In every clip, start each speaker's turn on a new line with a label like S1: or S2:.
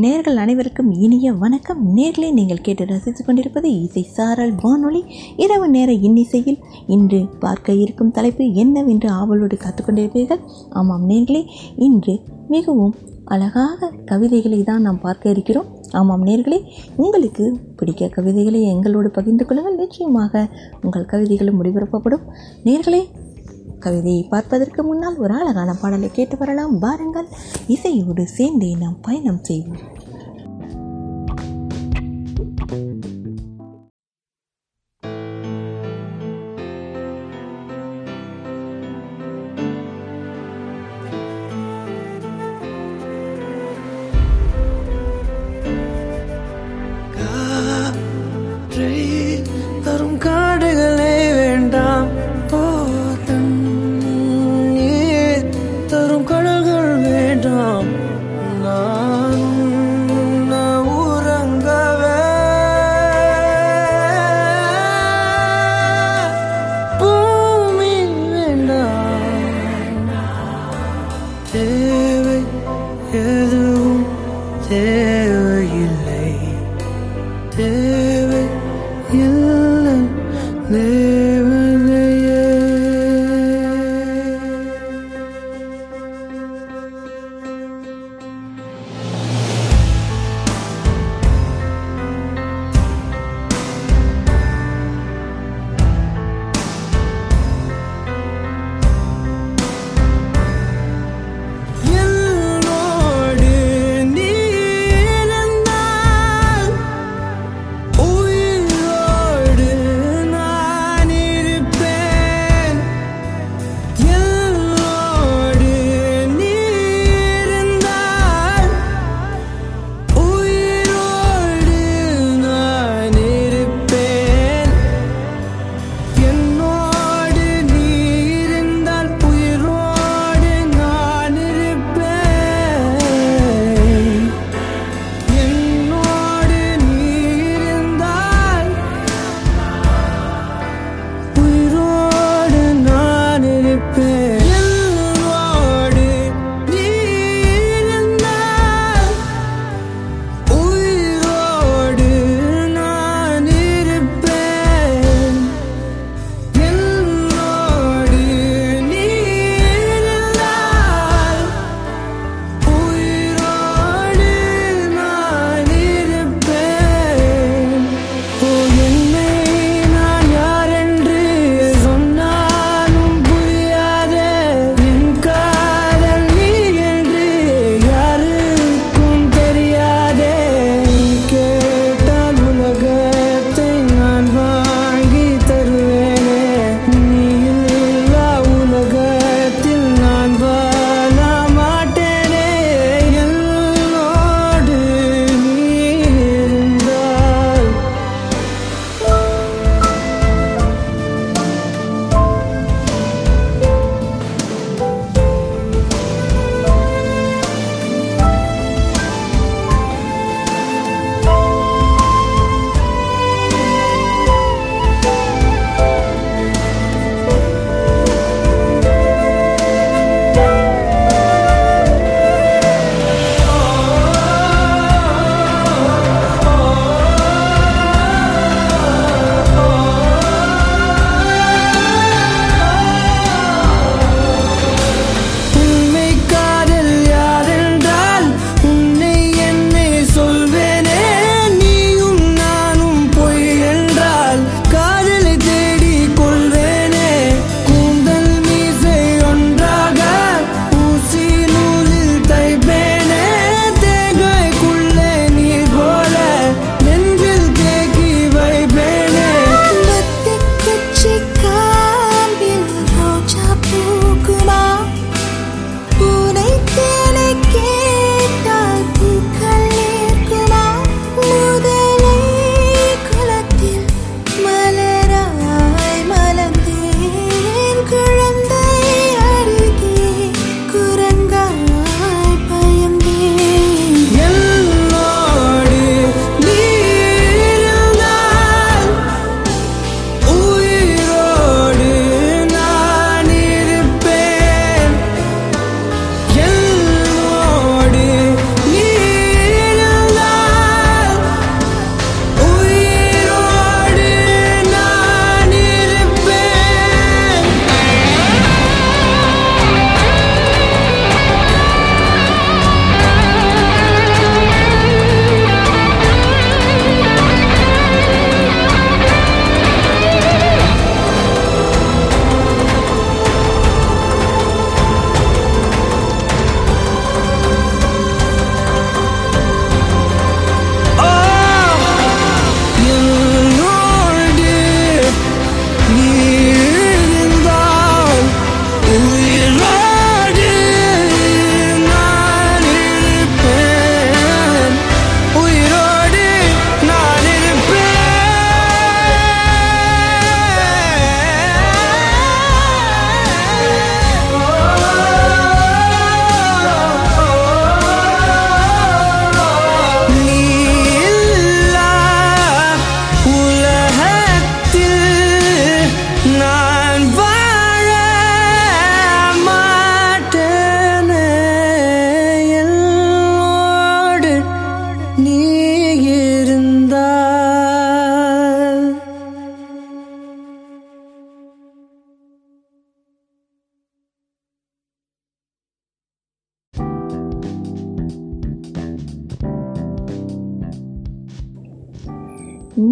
S1: நேர்கள் அனைவருக்கும் இனிய வணக்கம். நேர்களே நீங்கள் கேட்டு ரசித்துக் கொண்டிருப்பது இசை சாரல் வானொலி. இரவு நேர இன்னிசையில் இன்று பார்க்க இருக்கும் தலைப்பு என்னவென்று ஆவலோடு காத்துக்கொண்டிருப்பீர்கள் ஆமாம் நேர்களே இன்று மிகவும் அழகாக கவிதைகளை தான் நாம் பார்க்க இருக்கிறோம். ஆமாம் நேர்களே உங்களுக்கு பிடிக்க கவிதைகளை எங்களோடு பகிர்ந்து கொள்ளுங்கள். நிச்சயமாக உங்கள் கவிதைகளும் முடிபரப்பப்படும் நேர்களே கவிதையை பார்ப்பதற்கு முன்னால் ஒரு அழகான பாடலை கேட்டு வரலாம். வாருங்கள் இசையோடு சேர்ந்தே நாம் பயணம் செய்வோம்.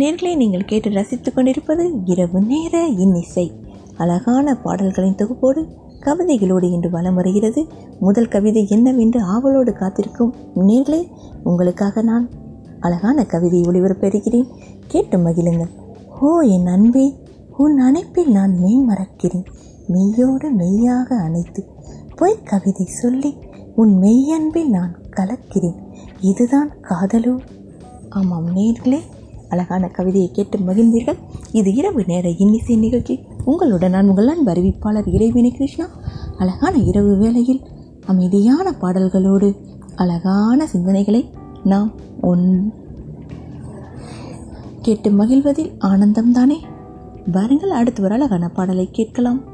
S1: நேர்களை நீங்கள் கேட்டு ரசித்து கொண்டிருப்பது இரவு நேர இன்னிசை. அழகான பாடல்களின் தொகுப்போடு கவிதைகளோடு இன்று வலம் வருகிறது. முதல் கவிதை என்னவென்று ஆவலோடு காத்திருக்கும் நேர்களே உங்களுக்காக நான் அழகான கவிதையை ஒளிபரப்பெறுகிறேன் கேட்டு மகிழுங்கள். ஓ என் அன்பே உன் அணைப்பில் நான் மெய் மறக்கிறேன். மெய்யோடு மெய்யாக அணைத்து பொய் கவிதை சொல்லி உன் மெய்யன்பில் நான் கலக்கிறேன். இதுதான் காதலோ? ஆமாம் நேர்களே. அழகான கவிதையை கேட்டு மகிழ்ந்தீர்கள். இது இரவு நேர இன்னிசை நிகழ்ச்சி. உங்களுடன் நான் உங்கள் நான் அறிவிப்பாளர் இறைவினை கிருஷ்ணா. அழகான இரவு வேளையில் அமைதியான பாடல்களோடு அழகான சிந்தனைகளை நாம் ஒன் கேட்டு மகிழ்வதில் ஆனந்தம்தானே? வாருங்கள் அடுத்து ஒரு அழகான பாடலை கேட்கலாம்.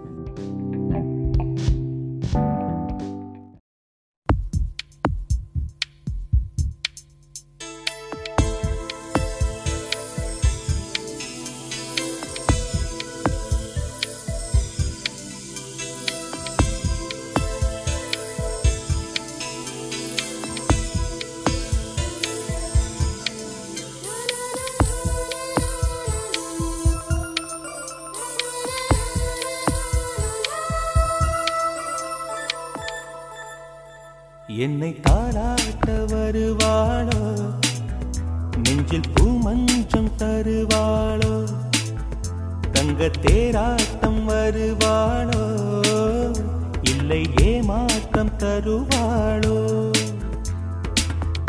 S2: தேராட்டம் வருவாளோ? இல்லை ஏமாற்றம் தருவாளோ?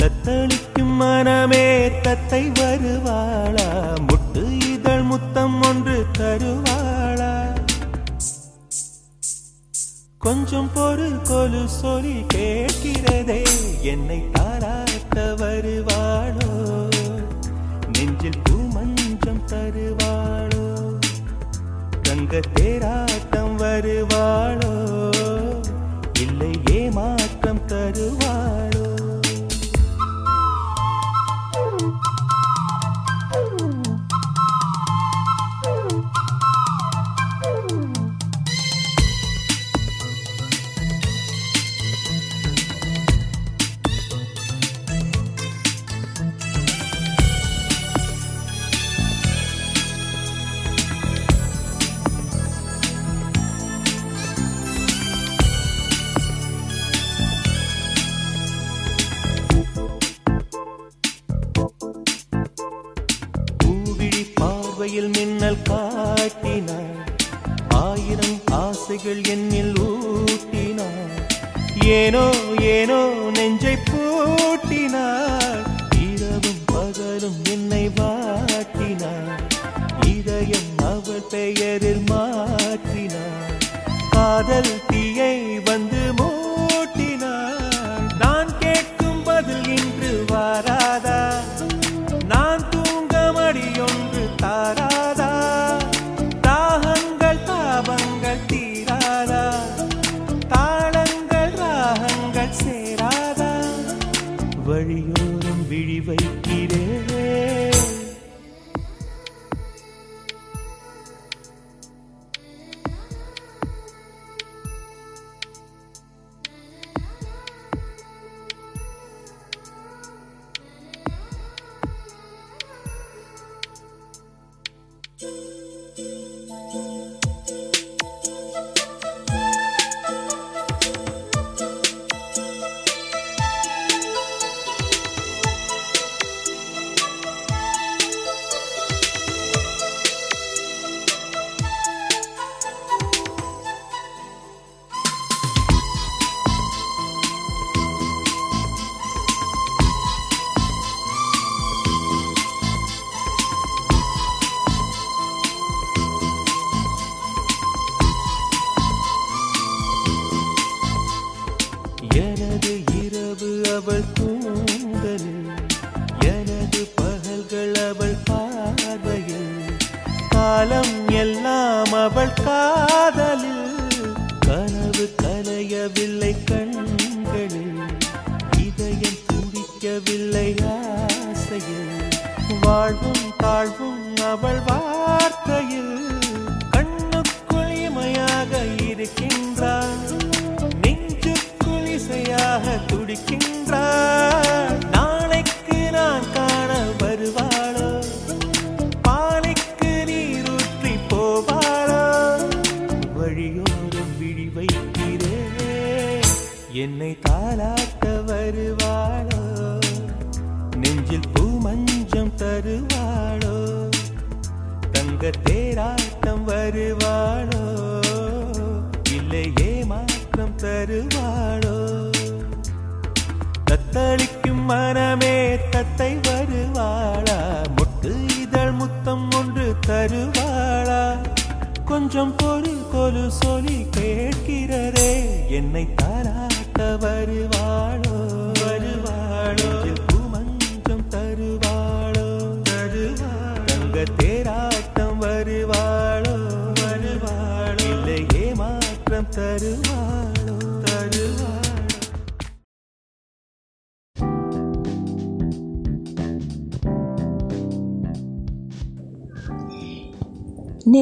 S2: தத்தளிக்கும் மனமே தத்தை வருவாளா? முட்டு இதழ் முத்தம் ஒன்று தருவாளா? கொஞ்சம் பொருள் கொலு சொல்லி கேட்கிறதே என்னை தாராட்ட வருவாளோ? நெஞ்சில் பூமஞ்சம் தருவாளோ? தங்க தேராட்டம் வருவாளோ? இல்லை ஏமாற்றம் தருவாளோ?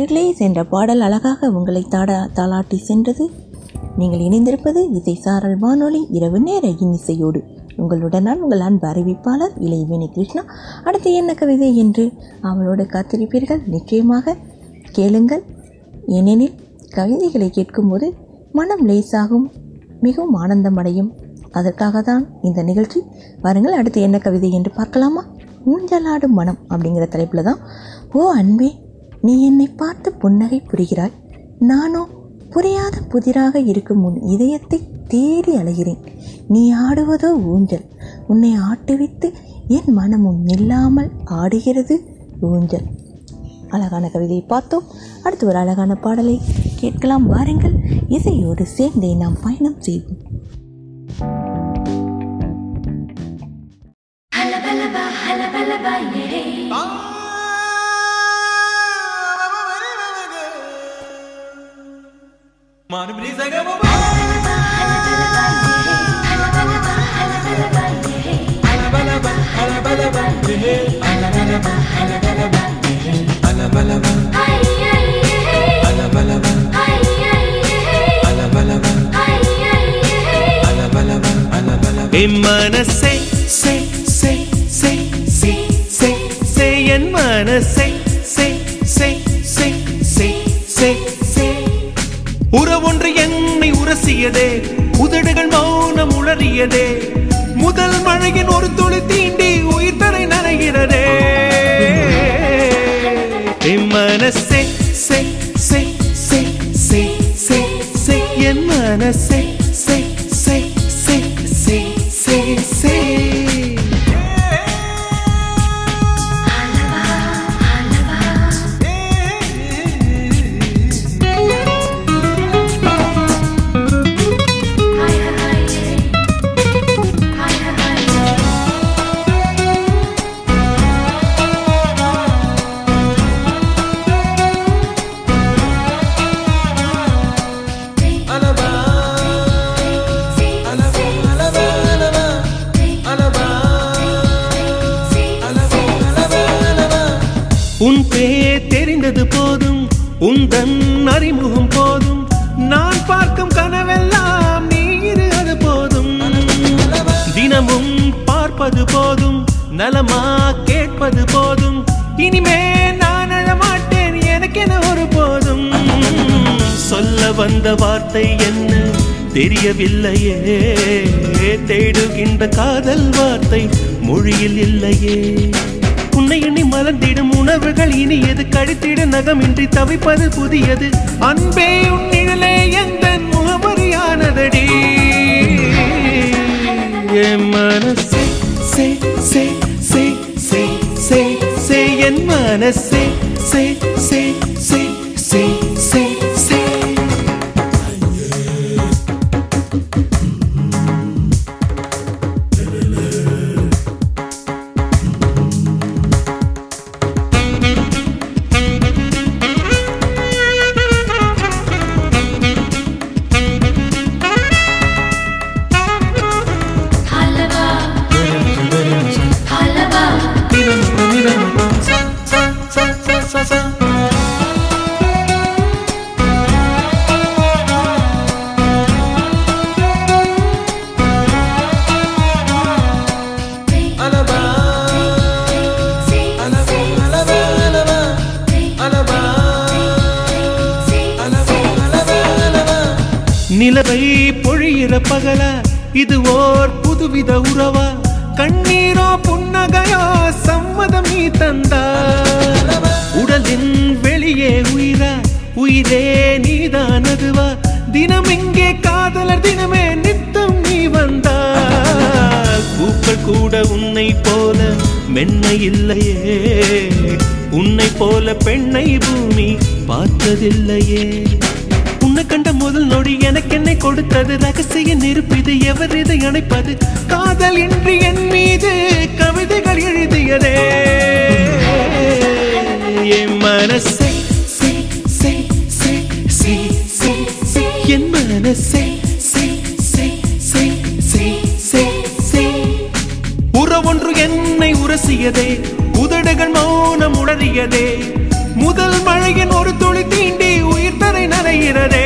S1: நேர்களே என்ற பாடல் அழகாக உங்களை தாட தாளாட்டி சென்றது. நீங்கள் இணைந்திருப்பது இசை சாரல் வானொலி இரவு நேர இன்னிசையோடு. உங்களுடன் நான் உங்கள் அன்பு அறிவிப்பாளர் இளையவேணி கிருஷ்ணா. அடுத்து என்ன கவிதை என்று அவளோடு காத்திருப்பீர்கள்? நிச்சயமாக கேளுங்கள். ஏனெனில் கவிதைகளை கேட்கும்போது மனம் லேசாகும் மிகவும் ஆனந்தமடையும். அதற்காக தான் இந்த நிகழ்ச்சி. வாருங்கள் அடுத்து என்ன கவிதை என்று பார்க்கலாமா? ஊஞ்சலாடும் மனம் அப்படிங்கிற தலைப்பில் தான் ஓ அன்பே நீ என்னை பார்த்து புன்னகை புரிகிறாய். நானோ புரியாத புதிராக இருக்கும் உன் இதயத்தை தேடி அலைகிறேன். நீ ஆடுவதோ ஊஞ்சல். உன்னை ஆட்டுவித்து என் மனமும் நில்லாமல் ஆடுகிறது ஊஞ்சல். அழகான கவிதையை பார்த்தோம். அடுத்து ஒரு அழகான பாடலை கேட்கலாம். வாருங்கள். இசையோடு சேர்ந்தே நாம் பயணம் செய்வோம்.
S2: ما نبني زقب أنا بلبن أنا بلبن أنا بلبن أنا بلبن أنا بلبن أنا بلبن أنا بلبن أنا بلبن أنا بلبن إما أنا سي سي سي سي سي سي سي إما أنا سي سي سي உறவொன்று என்னை உரசியதே. உதடுகள் மௌனம் உளறியதே. முதல் மழையின் ஒரு துளி தீண்டி பொழியிற இது ஓர் புதுவித உறவா? கண்ணீரோ புன்னகையோ சம்மதம் நீ தந்தா. உடலின் வெளியே உயிரா? உயிரே நீதான் அதுவா? தினம் இங்கே காதலர் தினமே நித்தம் நீ வந்தா. பூக்கள் கூட உன்னை போல மென்மை இல்லையே. உன்னை போல பெண்ணை பூமி பார்த்ததில்லையே. முதல் நொடி எனக்கு என்னை கொடுத்தது. ரகசிய நெருப்பிது எவர் இதை அணைப்பது? காதல் இன்றி என் மீது கவிதைகள் எழுதியதே. என் மனசை என் மனசை உறவொன்று என்னை உரசியதே. உதடுகள் மௌனம் உணரியதே முதல் மழையின் ஒரு துளி தீண்டி உயிர் தரை நனைகிறதே.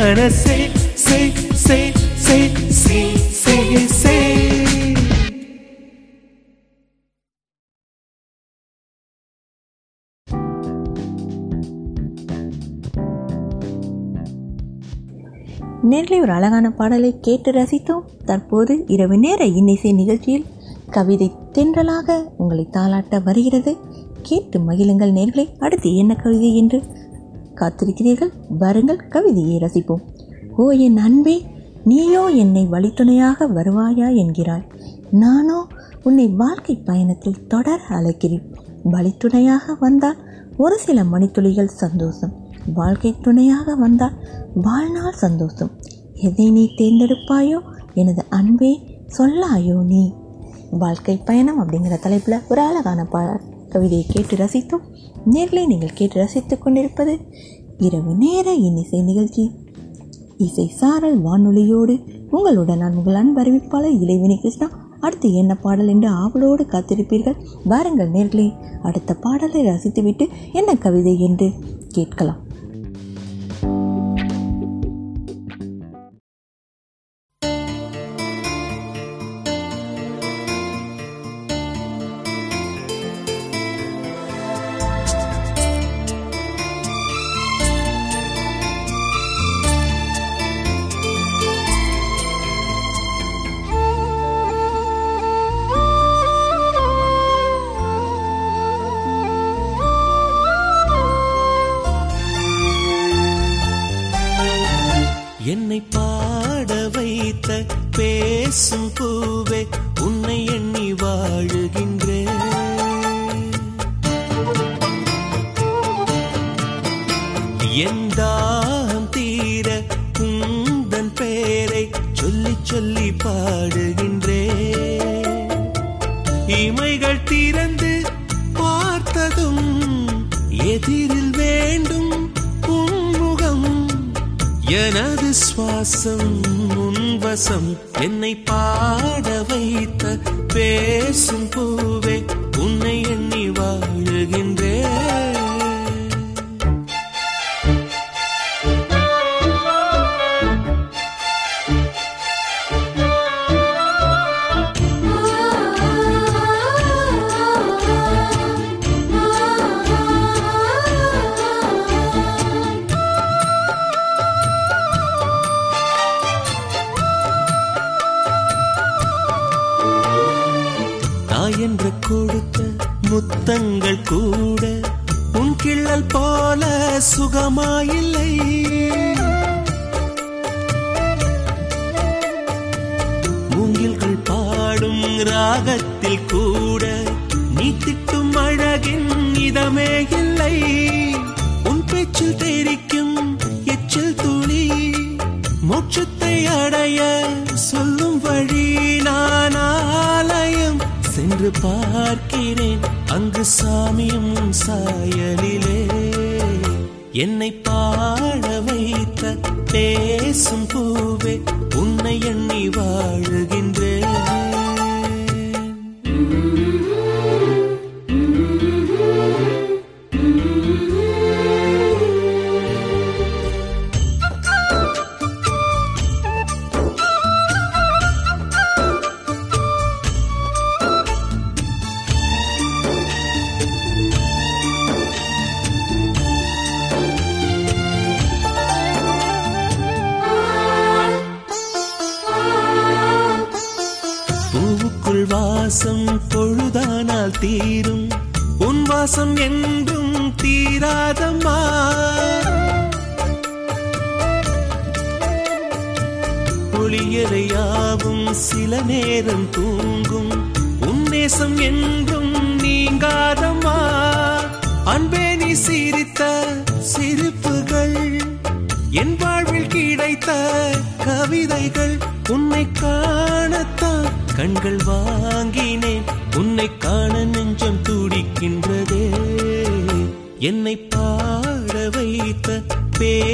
S2: மனசே சே சே சே சே சே சே.
S1: நேரிலே ஒரு அழகான பாடலை கேட்டு ரசித்தோம். தற்போது இரவு நேர இன்னிசை நிகழ்ச்சியில் கவிதை தென்றலாக உங்களை தாளாட்ட வருகிறது. கேட்டு மகிழுங்கள் நேர்களை அடுத்து என்ன கவிதை என்று காத்திருக்கிறீர்கள்? வருங்கள் கவிதையை ரசிப்போம். ஓ என் அன்பே நீயோ என்னை வழித்துணையாக வருவாயா என்கிறாய் நானோ உன்னை வாழ்க்கை பயணத்தில் தொடர அழைக்கிறேன். வழித்துணையாக வந்தால் ஒரு சில மணித்துளிகள் சந்தோஷம். வாழ்க்கை துணையாக வந்தால் வாழ்நாள் சந்தோஷம். எதை நீ தேர்ந்தெடுப்பாயோ எனது அன்பே சொல்லாயோ நீ. வாழ்க்கை பயணம் அப்படிங்கிற தலைப்பில் ஒரு அழகான பாடல். கவிதையை கேட்டு ரசித்தோம். நேர்களை நீங்கள் கேட்டு ரசித்துக் கொண்டிருப்பது இரவு நேர இன்னிசை நிகழ்ச்சி. இசை சாரல் வானொலியோடு உங்களுடன் நான் உங்கள் அன்பறிவிப்பாளர் இளைவினி கிருஷ்ணா. அடுத்து என்ன பாடல் என்று ஆவலோடு காத்திருப்பீர்கள்? வாருங்கள் நேர்களே அடுத்த பாடலை ரசித்துவிட்டு என்ன கவிதை என்று கேட்கலாம்.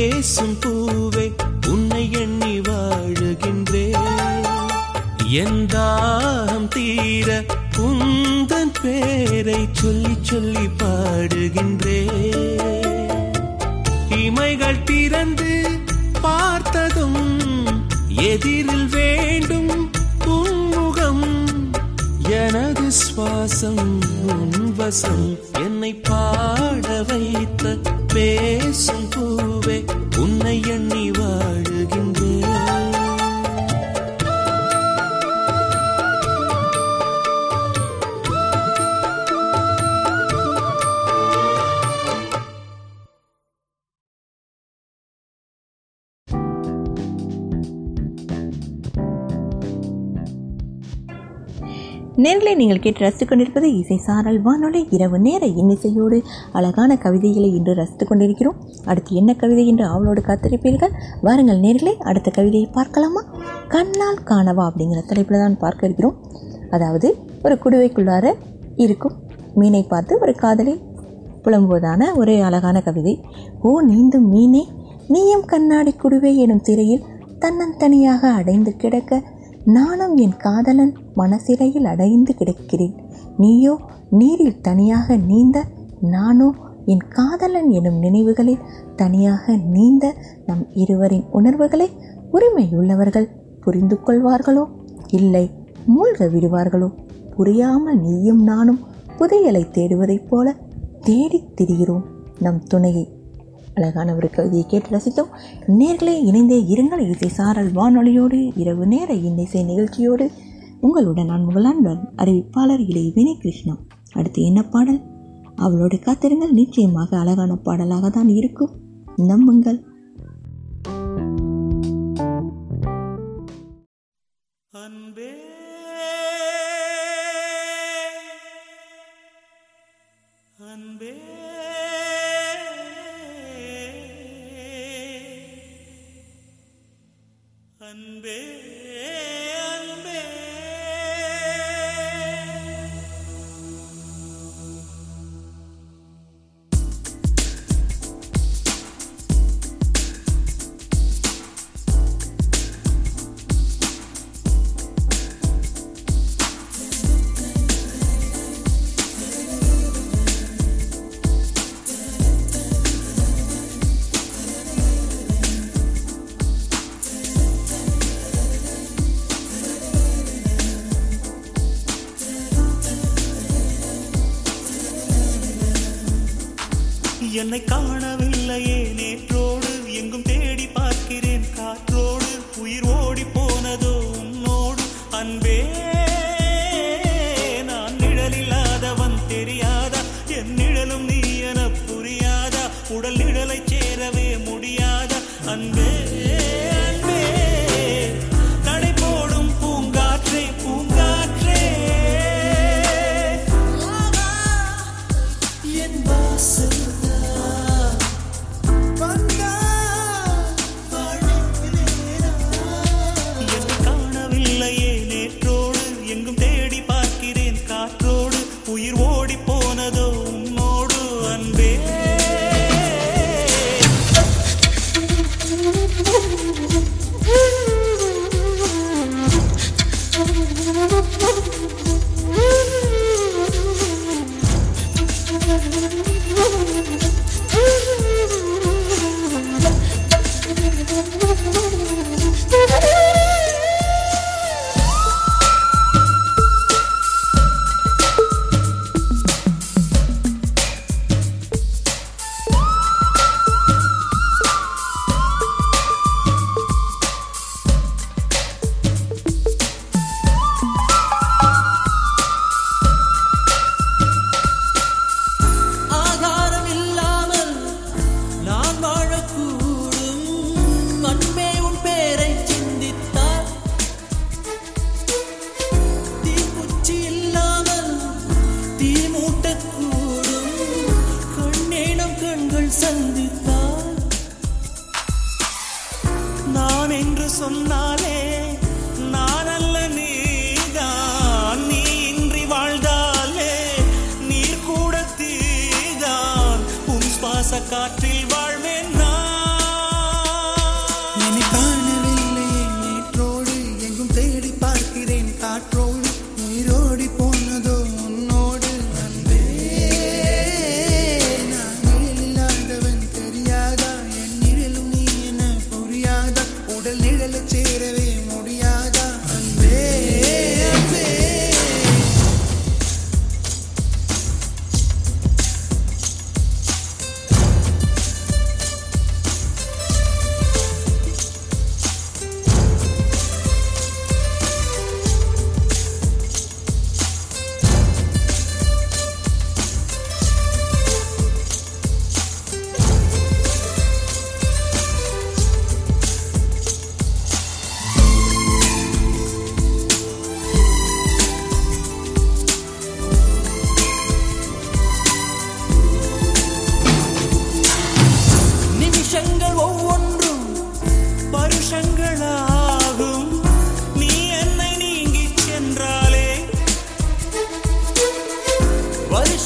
S2: பேசும் பூவே உன்னை எண்ணி வாழுகின்றேன். என் தாகம் தீர உந்தன் பேரை சொல்லி சொல்லி பாடுகின்றே இமைகள் திறந்து பார்த்ததும் எதிரில் வேண்டும் உன்முகம். எனது சுவாசம் உன்
S3: வசம் என்னை பாட வைத்த பேசும்
S1: நீங்கள் கேட்டு ரசித்து கொண்டிருப்பது இசை சாரல் வானொலி. இரவு நேர இன்னிசையோடு அழகான கவிதைகளை இன்று ரசித்துக் கொண்டிருக்கிறோம். அடுத்து என்ன கவிதை என்று அவளோடு காத்திருப்பீர்கள்? வாருங்கள் நேர்களே அடுத்த கவிதையை பார்க்கலாமா? கண்ணால் காணவா அப்படிங்கிற தலைப்பில் தான் பார்க்க இருக்கிறோம். அதாவது ஒரு குடுவைக்குள்ளார இருக்கும் மீனை பார்த்து ஒரு காதலி புலம்புவதான ஒரு அழகான கவிதை. ஓ நீந்தும் மீனே நீயும் கண்ணாடி குடுவை எனும் சிறையில் தன்னந்தனியாக அடைந்து கிடக்க நானும் என் காதலன் மனசிறையில் அடைந்து கிடக்கிறேன். நீயோ நீரில் தனியாக நீந்த நானோ என் காதலன் எனும் நினைவுகளில் தனியாக நீந்த நம் இருவரின் உணர்வுகளை உரிமையுள்ளவர்கள் புரிந்து கொள்வார்களோ? இல்லை மூழ்க விடுவார்களோ? புரியாமல் நீயும் நானும் புதையலை தேடுவதைப் போல தேடித் திரிகிறோம். நம் துணையை அழகான ஒரு கவிதையை கேட்டு ரசித்தோம். நேர்களே இணைந்தே இருங்கள். இசை சாரல் வானொலியோடு இரவு நேர இன்னிசை நிகழ்ச்சியோடு உங்களுடன் நான் உங்கள் அறிவிப்பாளர் இளைய வினய் அடுத்து என்ன பாடல்? அவளோடு காத்திருங்கள். நிச்சயமாக அழகான பாடலாக தான் இருக்கும். நம்புங்கள்.
S3: அன்பே என்னை காணவில்லையே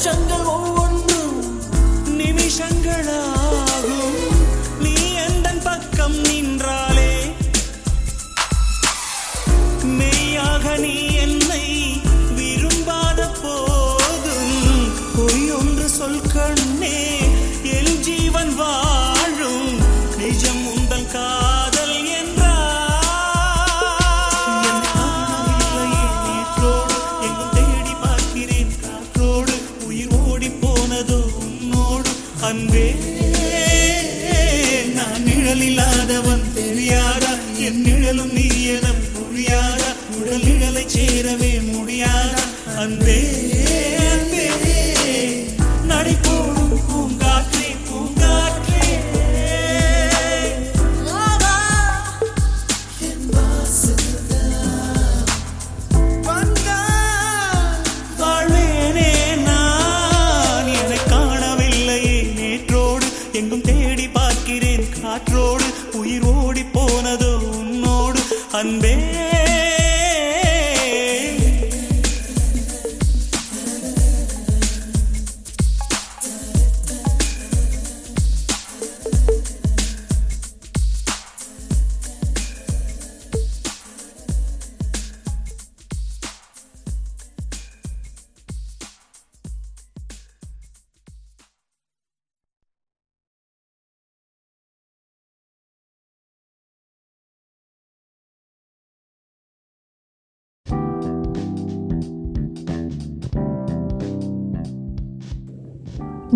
S3: 像个我。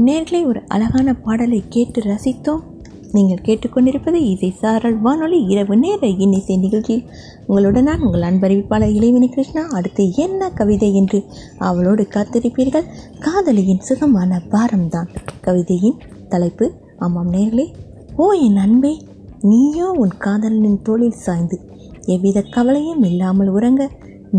S1: நேர்களை ஒரு அழகான பாடலை கேட்டு ரசித்தோம். நீங்கள் கேட்டுக்கொண்டிருப்பது இசை சாரல் வானொலி. இரவு நேர இன்னிசை நிகழ்ச்சியில் உங்களுடன் நான் உங்கள் அன்பறிவிப்பாளர் இளைவினி கிருஷ்ணா அடுத்து என்ன கவிதை என்று அவளோடு காத்திருப்பீர்கள்? காதலியின் சுகமான பாரம்தான். கவிதையின் தலைப்பு ஆமாம் நேர்களே ஓ என் அன்பே நீயோ உன் காதலனின் தோளில் சாய்ந்து எவ்வித கவலையும் இல்லாமல் உறங்க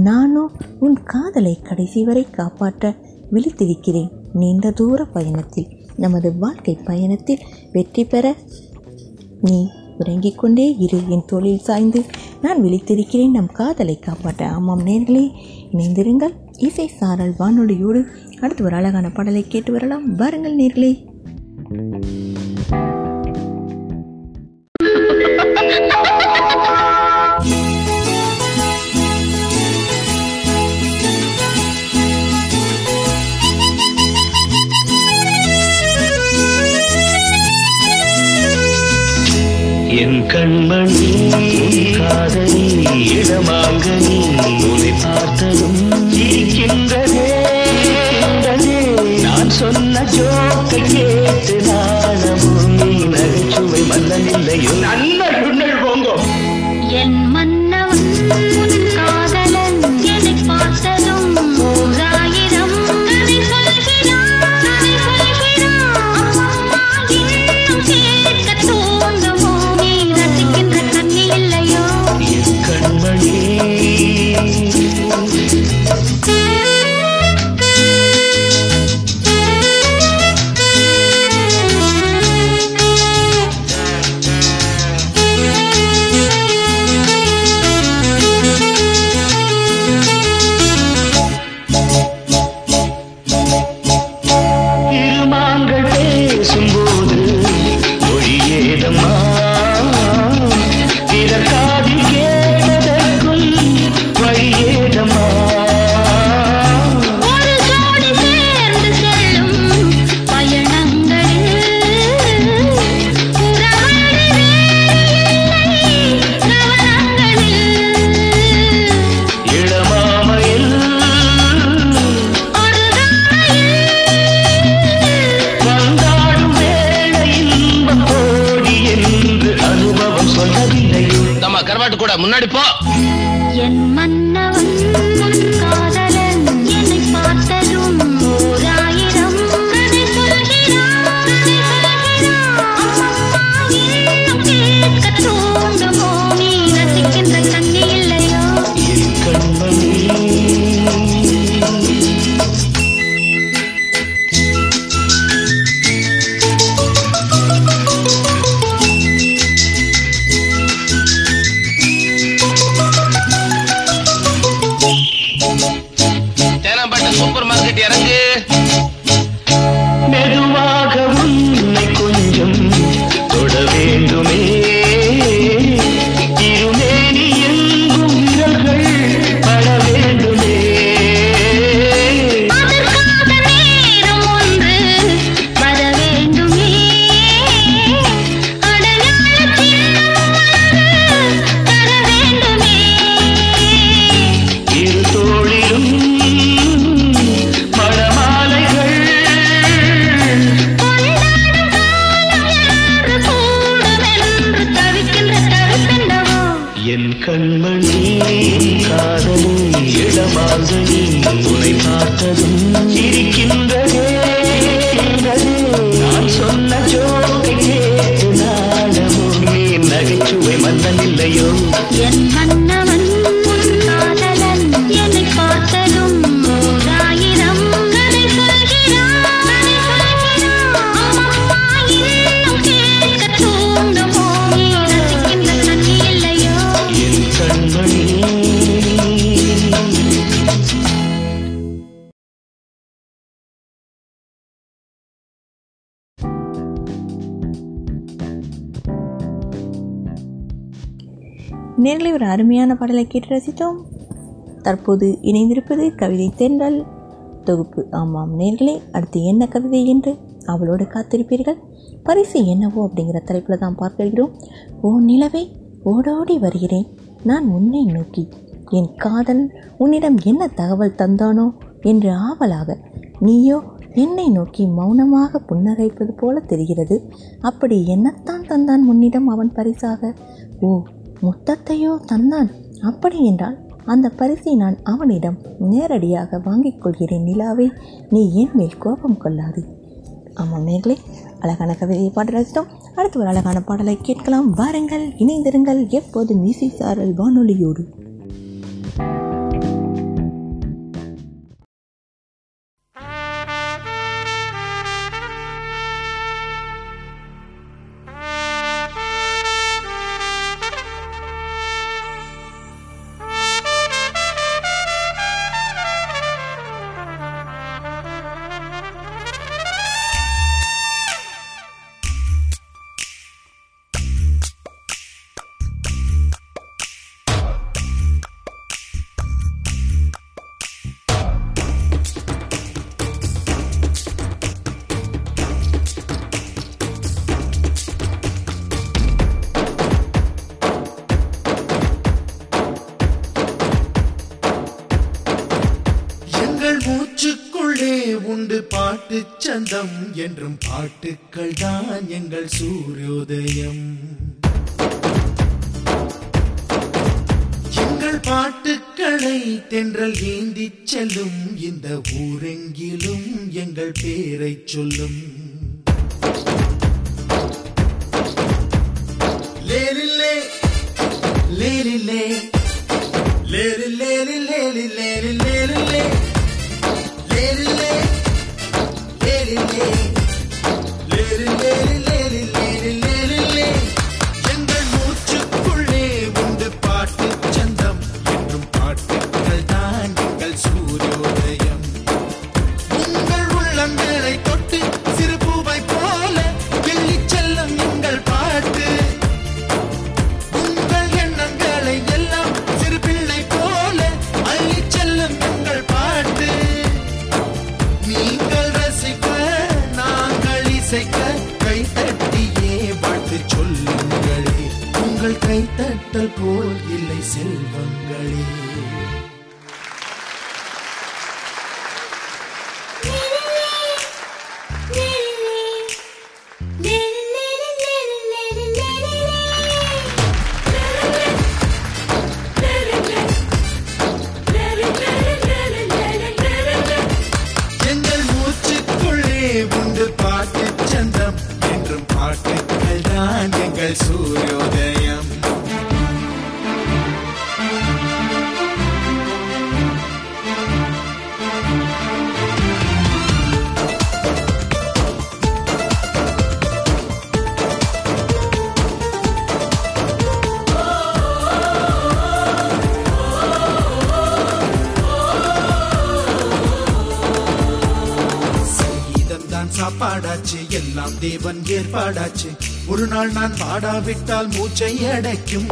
S1: நானோ உன் காதலை கடைசி வரை காப்பாற்ற விழித்திருக்கிறேன். நீண்ட தூர பயணத்தில் நமது வாழ்க்கை பயணத்தில் வெற்றி பெற நீ உறங்கிக் கொண்டே இரு. என் தோளில் சாய்ந்து நான் விழித்திருக்கிறேன். நம் காதலை காப்பாற்ற. ஆமாம் நேர்களே இணைந்திருங்கள். இசை சாரல் வானொலியோடு. அடுத்து ஒரு அழகான பாடலை கேட்டு வரலாம். வாருங்கள் நேர்களே.
S4: கண்மணி காதலி இடமாங்கனி.
S5: முன்னாடி போ.
S1: நேரில் ஒரு அருமையான பாடலை கேட்டு ரசித்தோம். தற்போது இணைந்திருப்பது கவிதை தென்றல். தொகுப்பு. ஆமாம் நேர்களே அடுத்து என்ன கவிதை என்று அவளோடு காத்திருப்பீர்கள்? பரிசு என்னவோ அப்படிங்கிற தலைப்பில் தான் பார்க்கிறோம் ஓ நிலவே ஓடோடி வருகிறேன். நான் உன்னை நோக்கி. என் காதல் உன்னிடம் என்ன தகவல் தந்தானோ என்று ஆவலாக நீயோ என்னை நோக்கி மௌனமாக புன்னகைப்பது போல தெரிகிறது. அப்படி என்னத்தான் தந்தான் உன்னிடம் அவன் பரிசாக? ஓ முத்தத்தையோ தந்தான்? அப்படி என்றால் அந்த பரிசை நான் அவனிடம் நேரடியாக வாங்கிக் கொள்கிறேன் நிலாவே. நீ என் மேல் கோபம் கொள்ளாது. ஆமாம் நேர்களே அழகான கவிதையை பாட ரசித்தோம். அடுத்து ஒரு அழகான பாடலை கேட்கலாம். வாருங்கள் இணைந்திருங்கள். எப்போது இசை சாரல் வானொலியோடு.
S6: சந்தம் என்றும் பாட்டுக்கள் தான் எங்கள் சூரியோதயம். எங்கள் பாட்டுக்களை தென்றல் ஏந்தி செல்லும் இந்த ஊரெங்கிலும் எங்கள் பேரை சொல்லும். லேலில்லே லேலில்லே லேலி லேலி லேலி லேலி லேலில்லே நான் மூச்சை அடைக்கும்.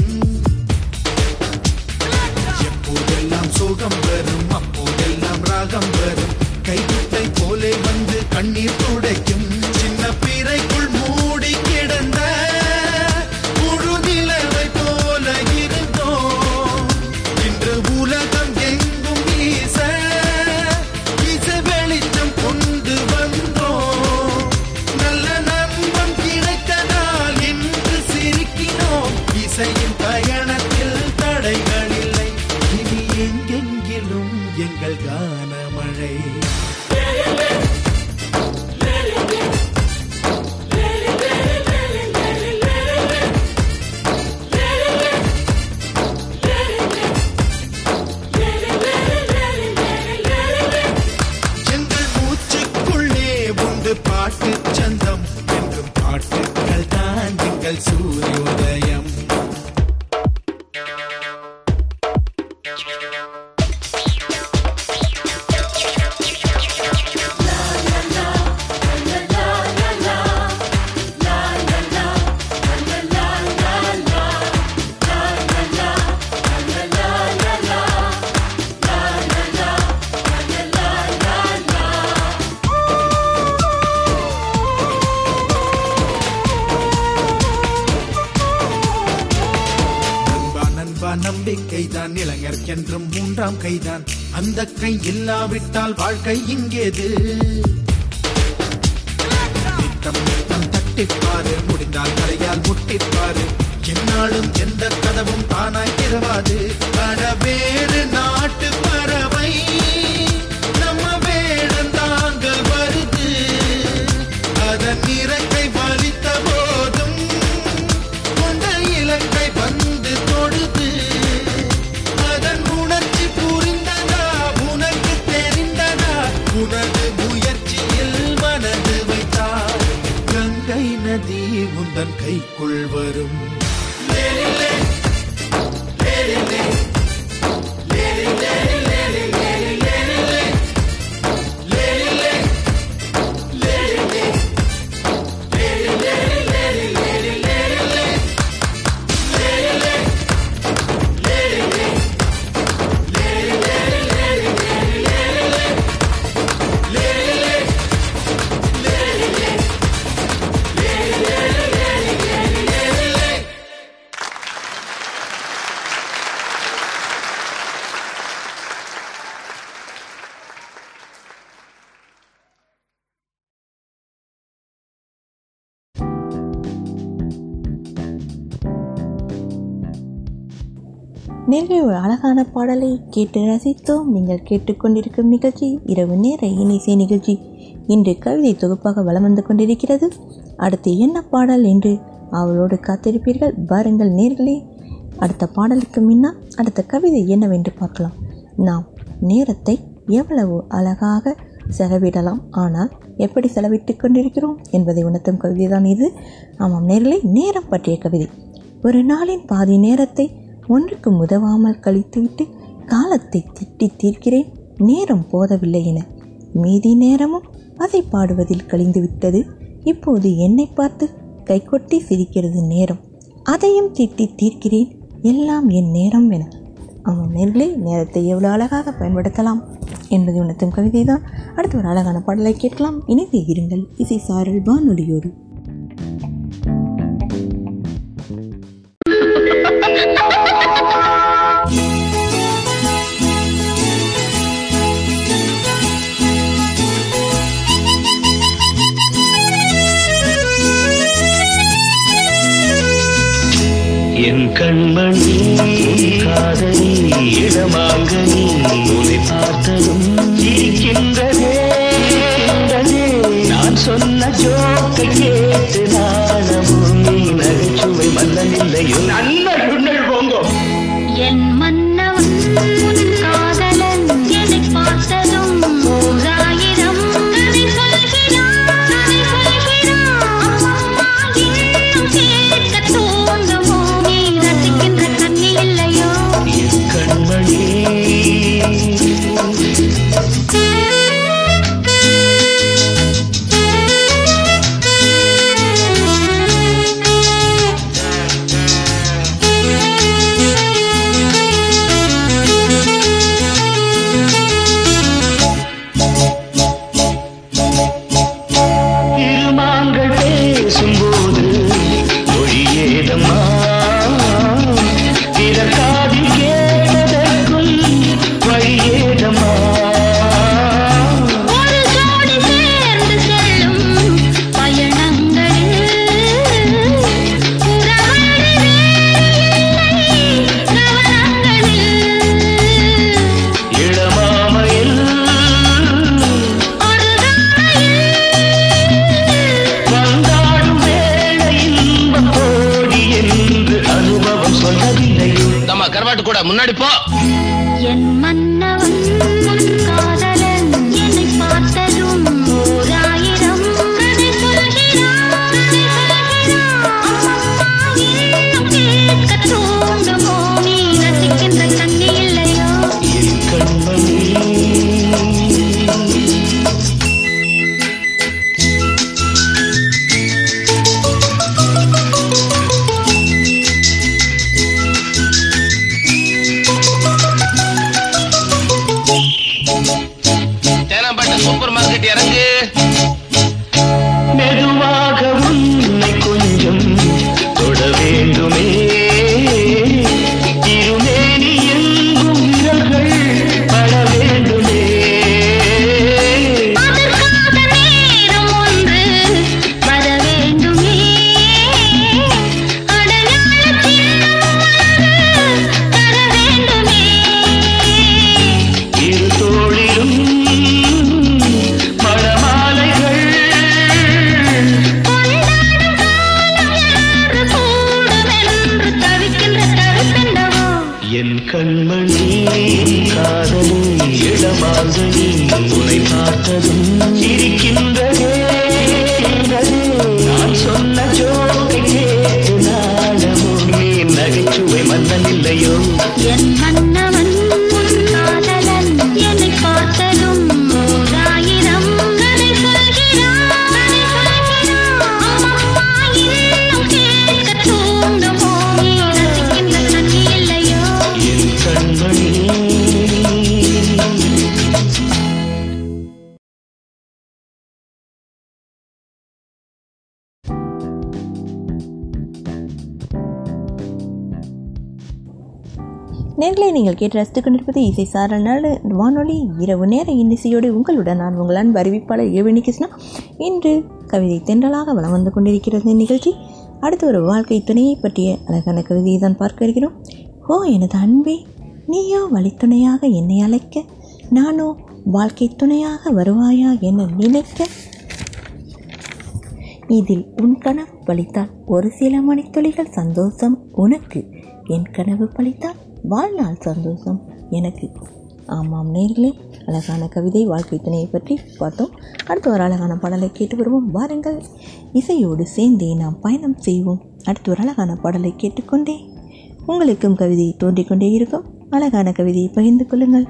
S6: எப்போதெல்லாம் சோகம் வரும் அப்போதெல்லாம் ராகம் வரும். கைவிட்டை போலே வந்து கண்ணீர் துடைக்கும். கைதான் அந்த கை இல்லாவிட்டால் வாழ்க்கை இங்கேது. கைக்குள் வரும்.
S1: நேரில் ஒரு அழகான பாடலை கேட்டு ரசித்தோம். நீங்கள் கேட்டுக்கொண்டிருக்கும் நிகழ்ச்சி இரவு நேர இனிசை நிகழ்ச்சி. இன்று கவிதை தொகுப்பாக வலம் வந்து கொண்டிருக்கிறது. அடுத்து என்ன பாடல் என்று அவளோடு காத்திருப்பீர்கள். பாருங்கள் நேர்களே அடுத்த பாடலுக்கு முன்னால் அடுத்த கவிதை என்னவென்று பார்க்கலாம். நாம் நேரத்தை எவ்வளவு அழகாக செலவிடலாம். ஆனால் எப்படி செலவிட்டு கொண்டிருக்கிறோம் என்பதை உணர்த்தும் கவிதை தான் இது. ஆமாம் நேர்களே நேரம் பற்றிய கவிதை. ஒரு நாளின் பாதி நேரத்தை ஒன்றுக்கு உதவாமல் கழித்துவிட்டு காலத்தை திட்டி தீர்க்கிறேன். நேரம் போதவில்லை என மீதி நேரமும் அதை பாடுவதில் கழிந்துவிட்டது. இப்போது என்னை பார்த்து கைகொட்டி சிரிக்கிறது நேரம். அதையும் திட்டி தீர்க்கிறேன். எல்லாம் என் நேரம் என. அவன் நேர்களே நேரத்தை எவ்வளோ அழகாக பயன்படுத்தலாம் என்பது உணர்த்தும் கவிதை தான் அடுத்து ஒரு அழகான பாடலை கேட்கலாம். இணைந்து இருங்கள் இசை சாரல் வானொலியோடு.
S4: கண்மணி காதலி இடமாங்கனி உன்னை பார்த்ததும் இருக்கின்றதே நான் சொன்ன ஜோக்கை கேட்டு நாணமும் நீ நகைச்சுவை மன்னனில்லையோ
S5: நன்றி ரசித்து கொண்டிருப்பது இசை சாரல் வானொலி இரவு நேர இன்னிசையோடு உங்களுடன் நான் உங்கள் அன்பு அறிவிப்பாளர் இளவேணி கிருஷ்ணா. இன்று கவிதை தென்றலாக வலம் வந்து கொண்டிருக்கிறது நிகழ்ச்சி. அடுத்து ஒரு வாழ்க்கை துணையை பற்றிய அழகான கவிதையை தான் பார்க்க இருக்கிறோம் ஓ எனது அன்பே நீயோ வழித்துணையாக என்னை அழைக்க நானோ வாழ்க்கை துணையாக வருவாயா என நினைக்க. இதில் உன் கனவு பழித்தால் ஒரு சில மணித்துளிகள் சந்தோஷம் உனக்கு என் கனவு பழித்தால் வாழ்நாள் சந்தோஷம். எனக்கு. ஆமாம் நேர்களே அழகான கவிதை வாழ்க்கை துணையை பற்றி பார்த்தோம். அடுத்து ஒரு அழகான பாடலை கேட்டு வருவோம். வாருங்கள். இசையோடு சேர்ந்தே நாம் பயணம் செய்வோம். அடுத்து ஒரு அழகான பாடலை கேட்டுக்கொண்டே உங்களுக்கும் கவிதை தோன்றிக்கொண்டே இருக்கும். அழகான கவிதையை பகிர்ந்து கொள்ளுங்கள்.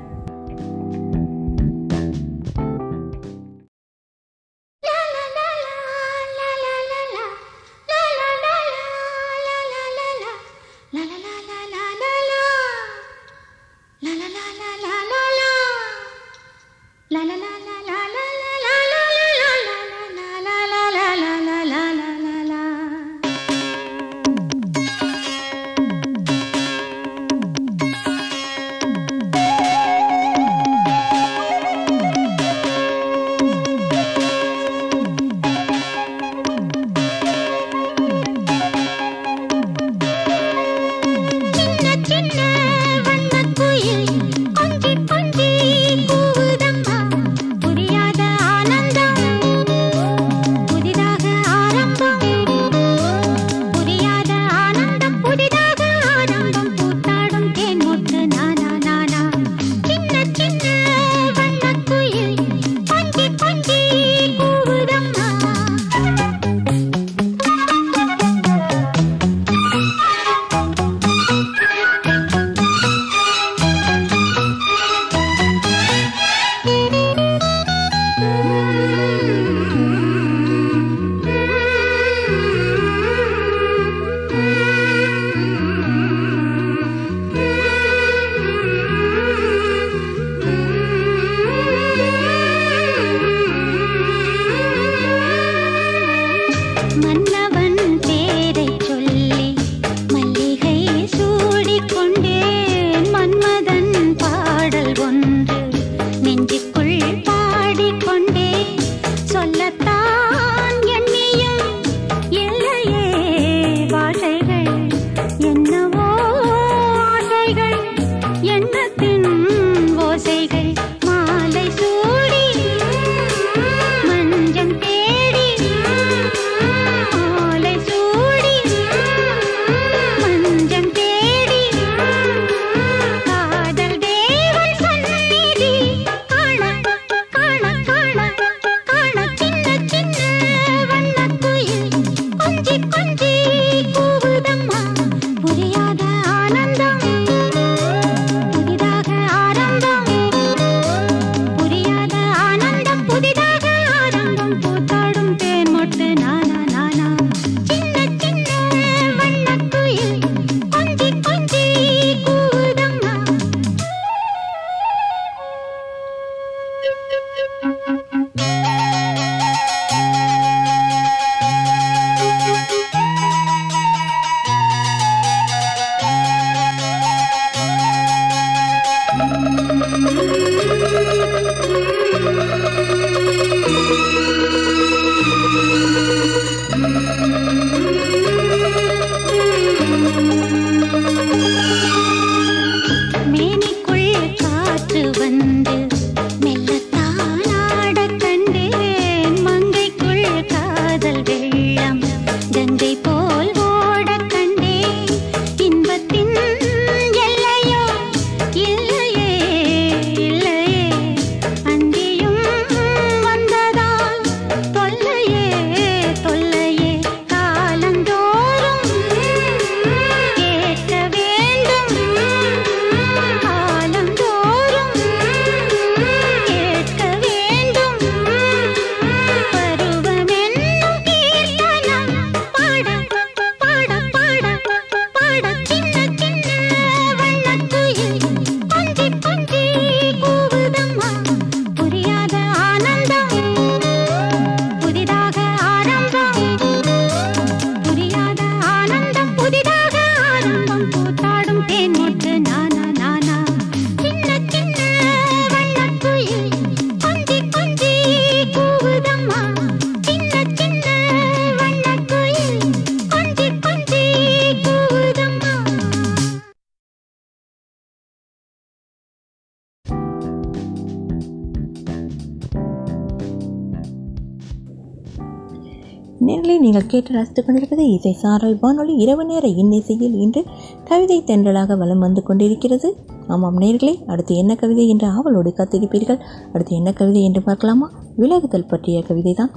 S1: கேட்டு ரசித்துக் கொண்டிருப்பது இசை சாரல் வானொலி இரவு நேர இன்னிசையில் இன்று கவிதை தென்றலாக வலம் வந்து கொண்டிருக்கிறது. ஆமாம் நேர்களே அடுத்து என்ன கவிதை என்று ஆவலோடு காத்திருப்பீர்கள்? அடுத்து என்ன கவிதை என்று பார்க்கலாமா? விலகுதல் பற்றிய கவிதை தான்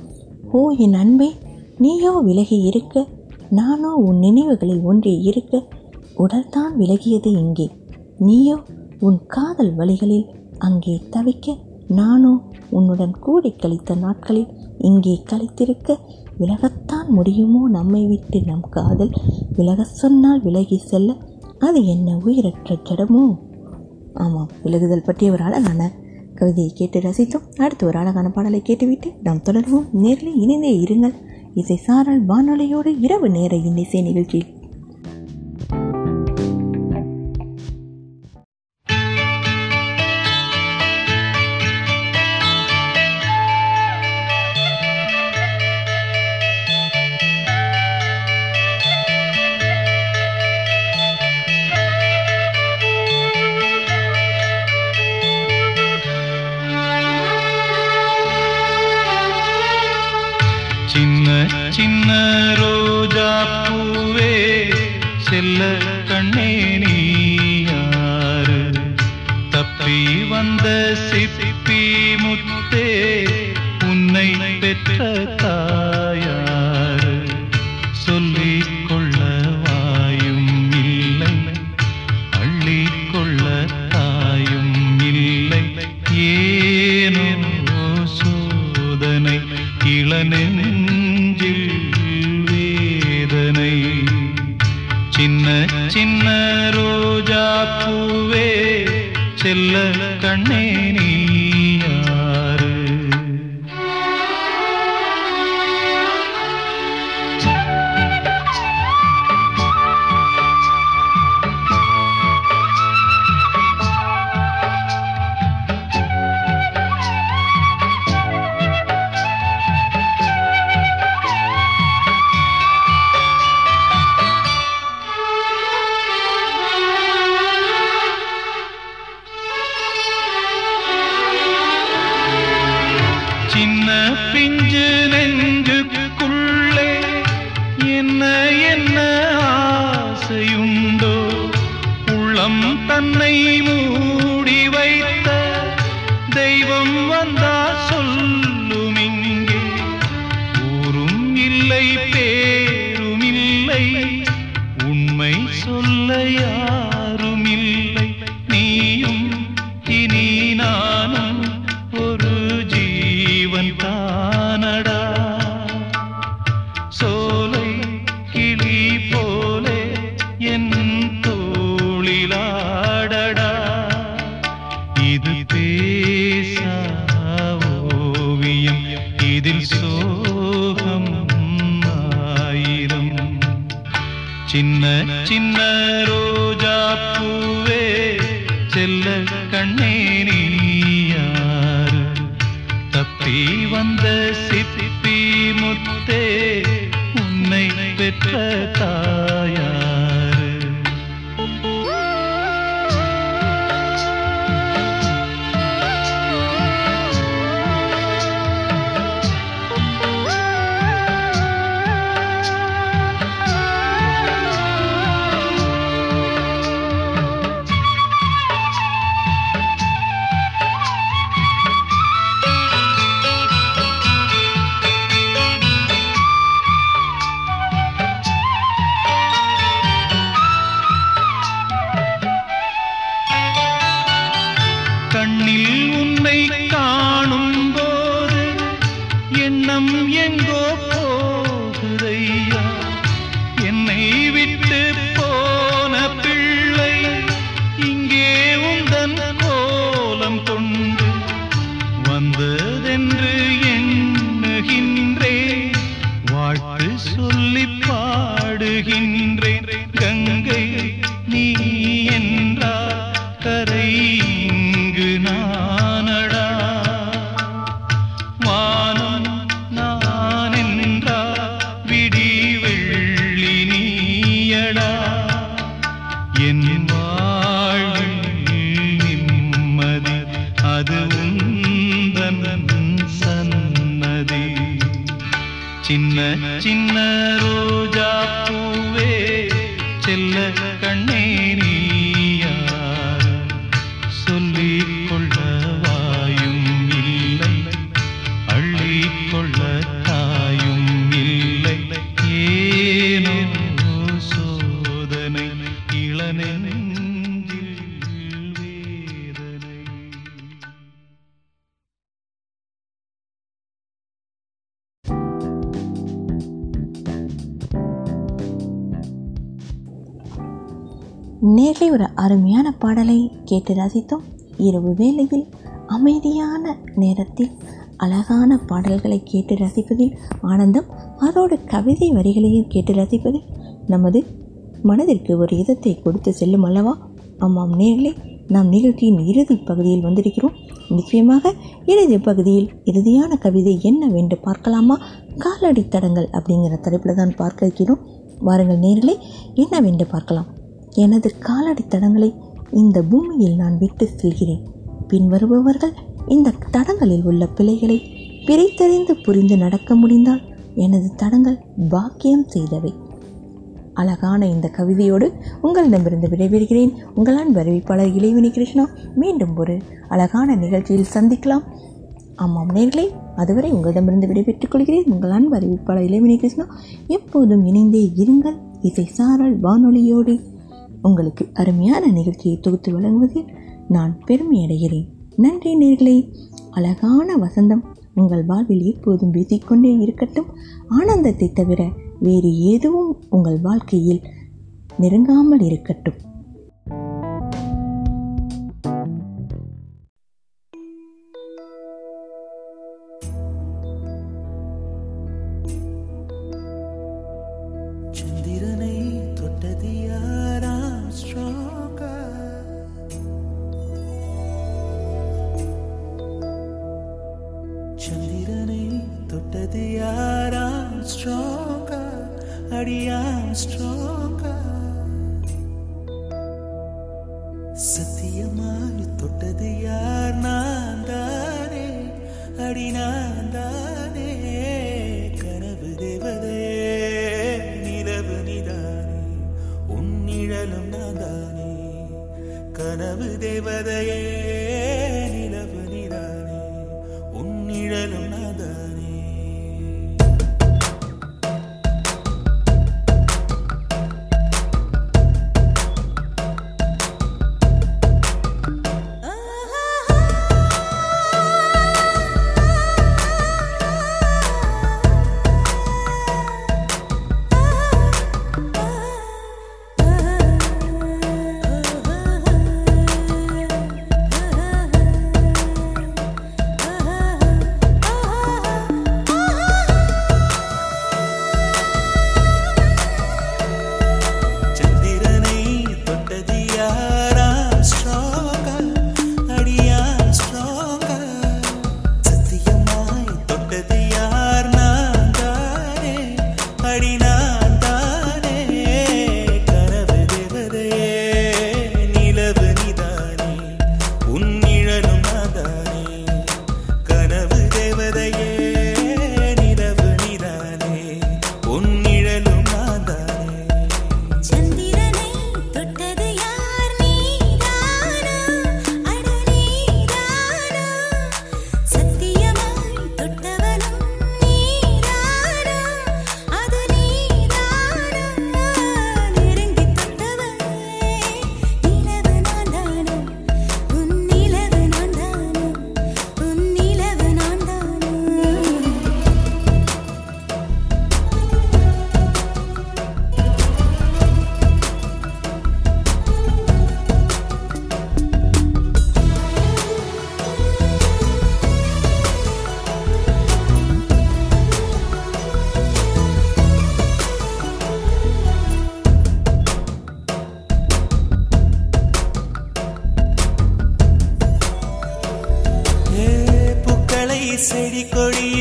S1: ஓ என் அன்பே நீயோ விலகி இருக்க நானோ உன் நினைவுகளில் ஒன்றி இருக்க உடல்தான் விலகியது இங்கே. நீயோ உன் காதல் வழிகளில் அங்கே தவிக்க நானோ உன்னுடன் கூடி கழித்த நாட்களில் இங்கே கழித்திருக்க விலகத்தான் முடியுமோ நம்மை விட்டு நம் காதல்? விலகச் சொன்னால் விலகி செல்ல அது என்ன உயிரற்ற ஜடமோ? ஆமாம் விலகுதல் பற்றிய ஒரு அழகான கவிதையை கேட்டு ரசித்தோம். அடுத்து ஒரு அழகான பாடலை கேட்டுவிட்டு நாம் தொடர்வோம். நேரில் இணைந்தே இருங்கள். இசை சாரல் வானொலியோடு இரவு நேர இன்னிசை நிகழ்ச்சியில்
S3: வந்த சிப்பி முத்தே உன்னை பெற்ற பெற்ற
S1: நேர்களை ஒரு அருமையான பாடலை கேட்டு ரசித்தோம். இரவு வேளையில் அமைதியான நேரத்தில் அழகான பாடல்களை கேட்டு ரசிப்பதில் ஆனந்தம் அதோடு கவிதை வரிகளையும் கேட்டு ரசிப்பதில் நமது மனதிற்கு ஒரு இதத்தை கொடுத்து செல்லும் அல்லவா? ஆமாம் நேர்களே நாம் நிகழ்ச்சியின் இறுதி பகுதியில் வந்திருக்கிறோம். நிச்சயமாக இறுதி பகுதியில் இறுதியான கவிதை என்னவென்று பார்க்கலாமா? காலடி தடங்கள் அப்படிங்கிற தலைப்பில் தான் பார்க்க இருக்கிறோம். வாருங்கள் நேர்களே என்னவென்று பார்க்கலாம். எனது காலடி தடங்களை இந்த பூமியில் நான் விட்டு செல்கிறேன். பின்வருபவர்கள் இந்த தடங்களில் உள்ள பிழைகளை பிரித்தறிந்து புரிந்து நடக்க முடிந்தால் எனது தடங்கள் பாக்கியம் செய்தவை. அழகான இந்த கவிதையோடு உங்களிடமிருந்து விடைபெறுகிறேன். உங்களான் அன்பு இளைவினி கிருஷ்ணா. மீண்டும் ஒரு அழகான நிகழ்ச்சியில் சந்திக்கலாம். ஆமாம் நேர்களே அதுவரை உங்களிடமிருந்து விடைபெற்றுக் கொள்கிறேன். உங்களான் அன்பு இளைவினி கிருஷ்ணா. எப்போதும் இணைந்தே இருங்கள். இசை சாரல் வானொலியோடு உங்களுக்கு அருமையான நிகழ்ச்சியை தொகுத்து வழங்குவதில் நான் பெருமை அடைகிறேன். நன்றி நேர்களே. அழகான வசந்தம். உங்கள் வாழ்வில் எப்போதும் வீசிக்கொண்டே இருக்கட்டும். ஆனந்தத்தை தவிர வேறு எதுவும் உங்கள் வாழ்க்கையில் நெருங்காமல் இருக்கட்டும்.
S7: செடி
S2: கொடி